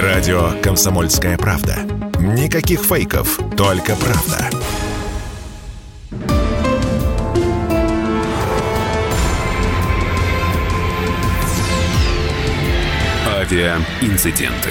Радио «Комсомольская правда». Никаких фейков, только правда. Авиаинциденты.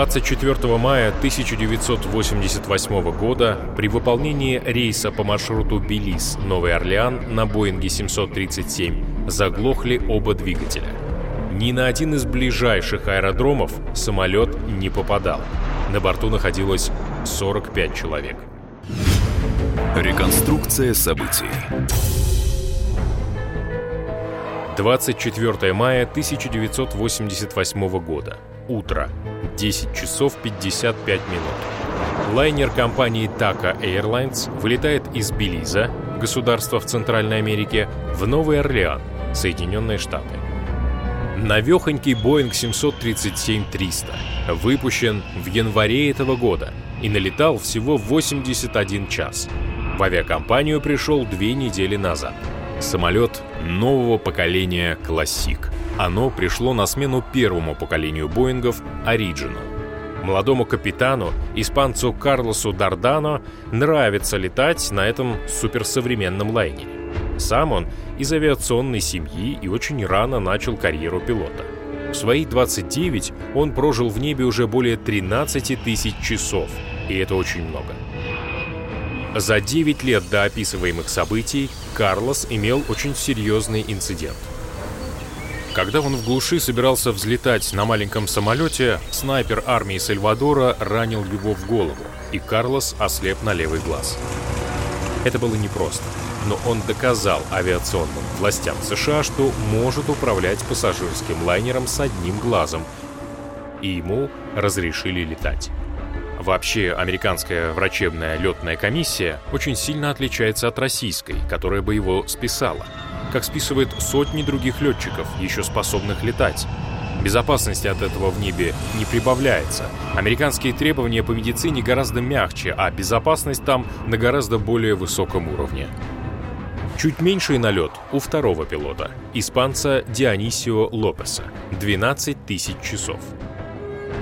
24 мая 1988 года при выполнении рейса по маршруту Белиз-Новый Орлеан на Боинге 737 заглохли оба двигателя. Ни на один из ближайших аэродромов самолет не попадал. На борту находилось 45 человек. Реконструкция событий. 24 мая 1988 года. Утро. 10 часов 55 минут. Лайнер компании Taka Airlines вылетает из Белиза, государства в Центральной Америке, в Новый Орлеан, Соединенные Штаты. Навехонький Boeing 737-300 выпущен в январе этого года и налетал всего 81 час. В авиакомпанию пришел две недели назад. Самолет нового поколения «Классик». Оно пришло на смену первому поколению Боингов Original. Молодому капитану, испанцу Карлосу Дардано, нравится летать на этом суперсовременном лайнере. Сам он из авиационной семьи и очень рано начал карьеру пилота. В свои 29 он прожил в небе уже более 13 тысяч часов, и это очень много. За 9 лет до описываемых событий Карлос имел очень серьезный инцидент. Когда он в глуши собирался взлетать на маленьком самолете, снайпер армии Сальвадора ранил его в голову, и Карлос ослеп на левый глаз. Это было непросто, но он доказал авиационным властям США, что может управлять пассажирским лайнером с одним глазом, и ему разрешили летать. Вообще, американская врачебная летная комиссия очень сильно отличается от российской, которая бы его списала – как списывает сотни других летчиков, еще способных летать. Безопасности от этого в небе не прибавляется. Американские требования по медицине гораздо мягче, а безопасность там на гораздо более высоком уровне. Чуть меньший налет у второго пилота, испанца Дионисио Лопеса, 12 тысяч часов.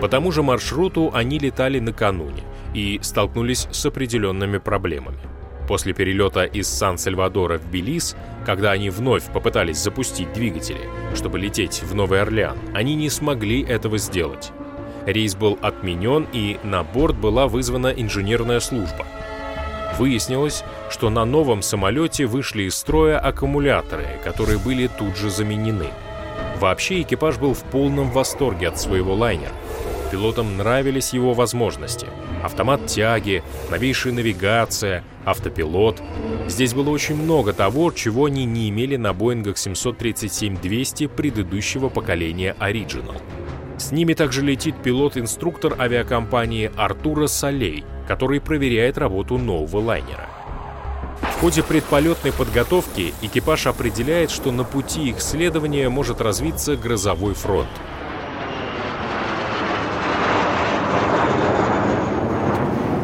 По тому же маршруту они летали накануне и столкнулись с определенными проблемами. После перелета из Сан-Сальвадора в Белиз, когда они вновь попытались запустить двигатели, чтобы лететь в Новый Орлеан, они не смогли этого сделать. Рейс был отменен, и на борт была вызвана инженерная служба. Выяснилось, что на новом самолете вышли из строя аккумуляторы, которые были тут же заменены. Вообще экипаж был в полном восторге от своего лайнера. Пилотам нравились его возможности. Автомат тяги, новейшая навигация, автопилот. Здесь было очень много того, чего они не имели на Боингах 737-200 предыдущего поколения Original. С ними также летит пилот-инструктор авиакомпании Артура Солей, который проверяет работу нового лайнера. В ходе предполетной подготовки экипаж определяет, что на пути их следования может развиться грозовой фронт.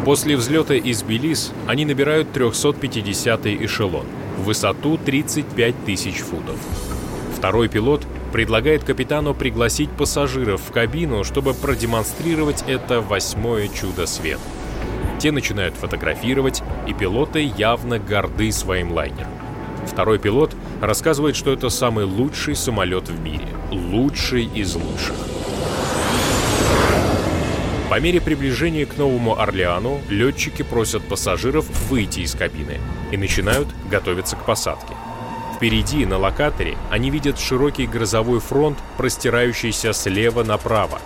После взлета из Белиз они набирают 350-й эшелон в высоту 35 тысяч футов. Второй пилот предлагает капитану пригласить пассажиров в кабину, чтобы продемонстрировать это восьмое чудо света. Те начинают фотографировать, и пилоты явно горды своим лайнером. Второй пилот рассказывает, что это самый лучший самолет в мире. Лучший из лучших. По мере приближения к Новому Орлеану летчики просят пассажиров выйти из кабины и начинают готовиться к посадке. Впереди, на локаторе, они видят широкий грозовой фронт, простирающийся слева направо.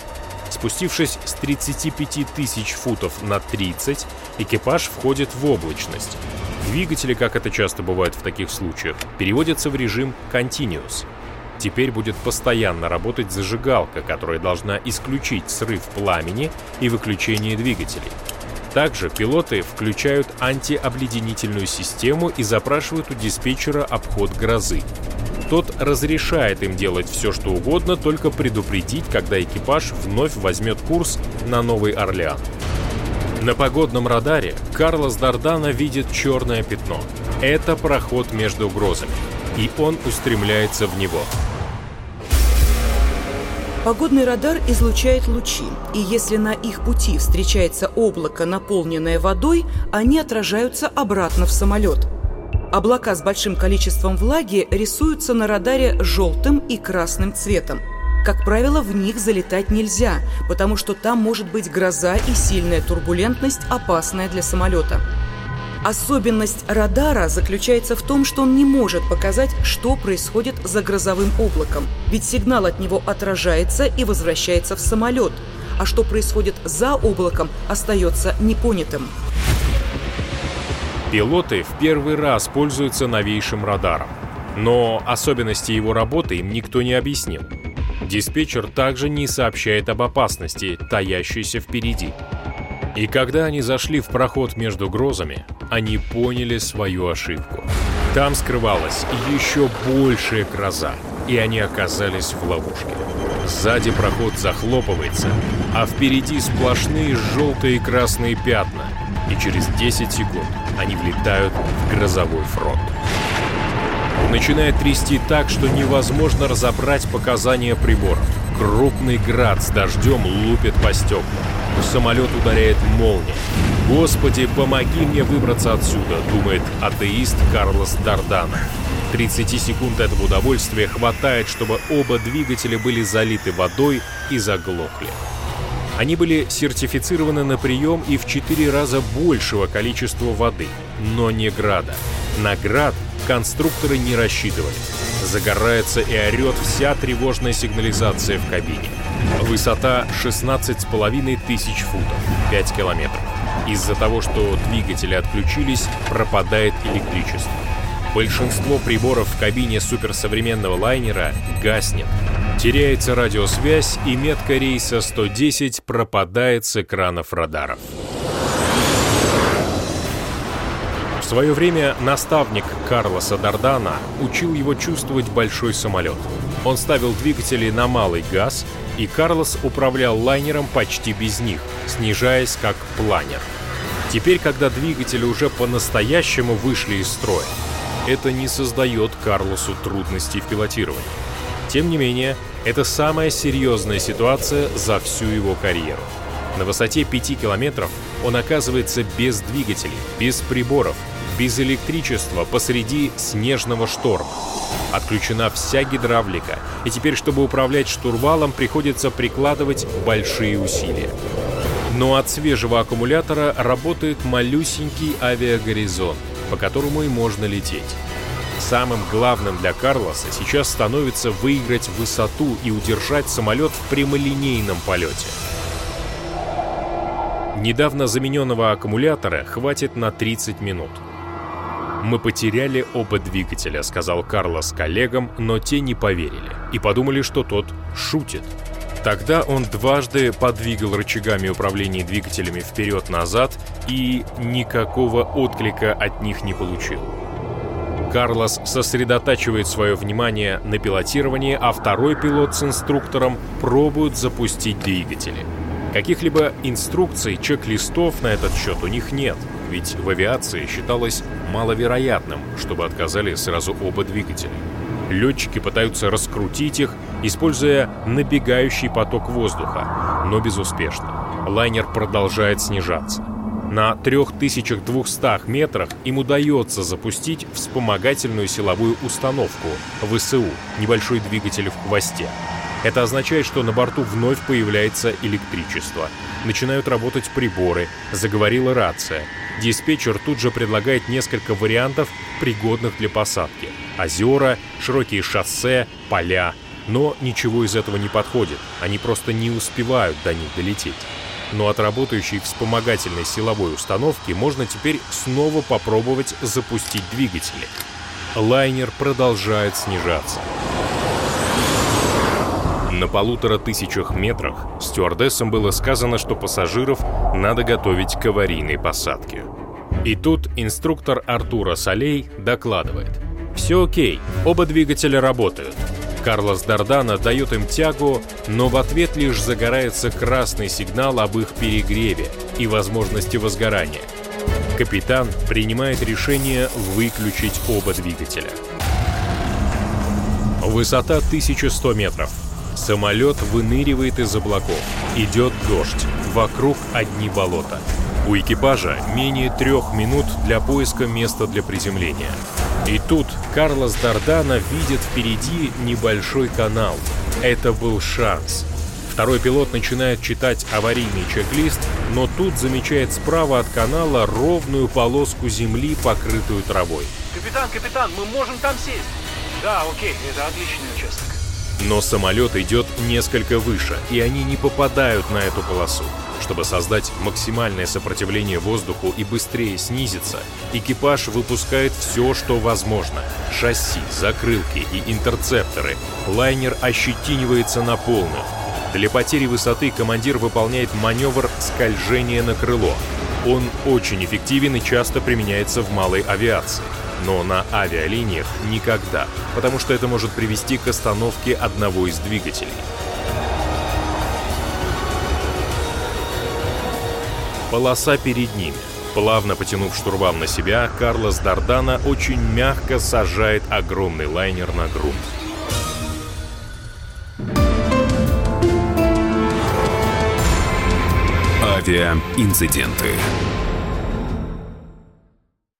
Спустившись с 35 тысяч футов на 30, экипаж входит в облачность. Двигатели, как это часто бывает в таких случаях, переводятся в режим «Continuous», Теперь будет постоянно работать зажигалка, которая должна исключить срыв пламени и выключение двигателей. Также пилоты включают антиобледенительную систему и запрашивают у диспетчера обход грозы. Тот разрешает им делать все, что угодно, только предупредить, когда экипаж вновь возьмет курс на Новый Орлеан. На погодном радаре Карлос Дардана видит черное пятно. Это проход между грозами, и он устремляется в него. Погодный радар излучает лучи, и если на их пути встречается облако, наполненное водой, они отражаются обратно в самолет. Облака с большим количеством влаги рисуются на радаре желтым и красным цветом. Как правило, в них залетать нельзя, потому что там может быть гроза и сильная турбулентность, опасная для самолета. Особенность радара заключается в том, что он не может показать, что происходит за грозовым облаком, ведь сигнал от него отражается и возвращается в самолет, а что происходит за облаком, остается непонятым. Пилоты в первый раз пользуются новейшим радаром, но особенности его работы им никто не объяснил. Диспетчер также не сообщает об опасности, таящейся впереди. И когда они зашли в проход между грозами, они поняли свою ошибку. Там скрывалась еще большая гроза, и они оказались в ловушке. Сзади проход захлопывается, а впереди сплошные желтые и красные пятна, и через 10 секунд они влетают в грозовой фронт. Начинает трясти так, что невозможно разобрать показания приборов. Крупный град с дождем лупит по стеклам. В самолет ударяет молния. «Господи, помоги мне выбраться отсюда», — думает атеист Карлос Дардана. 30 секунд этого удовольствия хватает, чтобы оба двигателя были залиты водой и заглохли. Они были сертифицированы на прием и в 4 раза большего количества воды, но не града. На град конструкторы не рассчитывали. Загорается и орет вся тревожная сигнализация в кабине. Высота 16,5 тысяч футов, 5 километров. Из-за того, что двигатели отключились, пропадает электричество. Большинство приборов в кабине суперсовременного лайнера гаснет. Теряется радиосвязь, и метка рейса 110 пропадает с экранов радаров. В свое время наставник Карлоса Дардана учил его чувствовать большой самолет. Он ставил двигатели на малый газ, и Карлос управлял лайнером почти без них, снижаясь как планер. Теперь, когда двигатели уже по-настоящему вышли из строя, это не создает Карлосу трудностей в пилотировании. Тем не менее, это самая серьезная ситуация за всю его карьеру. На высоте 5 километров он оказывается без двигателей, без приборов, без электричества посреди снежного шторма. Отключена вся гидравлика, и теперь, чтобы управлять штурвалом, приходится прикладывать большие усилия. Но от свежего аккумулятора работает малюсенький авиагоризонт, по которому и можно лететь. Самым главным для Карлоса сейчас становится выиграть высоту и удержать самолет в прямолинейном полете. Недавно замененного аккумулятора хватит на 30 минут. «Мы потеряли оба двигателя», — сказал Карлос коллегам, но те не поверили и подумали, что тот шутит. Тогда он дважды подвигал рычагами управления двигателями вперед-назад и никакого отклика от них не получил. Карлос сосредотачивает свое внимание на пилотировании, а второй пилот с инструктором пробуют запустить двигатели. Каких-либо инструкций, чек-листов на этот счет у них нет, ведь в авиации считалось маловероятным, чтобы отказали сразу оба двигателя. Летчики пытаются раскрутить их, используя набегающий поток воздуха, но безуспешно. Лайнер продолжает снижаться. На 3200 метрах им удается запустить вспомогательную силовую установку ВСУ, небольшой двигатель в хвосте. Это означает, что на борту вновь появляется электричество. Начинают работать приборы, заговорила рация. Диспетчер тут же предлагает несколько вариантов, пригодных для посадки. Озера, широкие шоссе, поля. Но ничего из этого не подходит, они просто не успевают до них долететь но от работающей вспомогательной силовой установки можно теперь снова попробовать запустить двигатели. Лайнер продолжает снижаться. На полутора тысячах метрах стюардессам было сказано, что пассажиров надо готовить к аварийной посадке. И тут инструктор Артура Солей докладывает. Все окей, оба двигателя работают. Карлос Дардана дает им тягу, но в ответ лишь загорается красный сигнал об их перегреве и возможности возгорания. Капитан принимает решение выключить оба двигателя. Высота 1100 метров. Самолет выныривает из облаков. Идет дождь. Вокруг одни болота. У экипажа менее трех минут для поиска места для приземления. И тут Карлос Дардана видит впереди небольшой канал. Это был шанс. Второй пилот начинает читать аварийный чек-лист, но тут замечает справа от канала ровную полоску земли, покрытую травой. Капитан, капитан, мы можем там сесть. Да, окей, это отличный участок. Но самолет идет несколько выше, и они не попадают на эту полосу. Чтобы создать максимальное сопротивление воздуху и быстрее снизиться, экипаж выпускает все, что возможно. Шасси, закрылки и интерцепторы. Лайнер ощетинивается на полную. Для потери высоты командир выполняет маневр скольжения на крыло. Он очень эффективен и часто применяется в малой авиации. Но на авиалиниях никогда, потому что это может привести к остановке одного из двигателей. Полоса перед ними. Плавно потянув штурвал на себя, Карлос Дардана очень мягко сажает огромный лайнер на грунт. Авиаинциденты.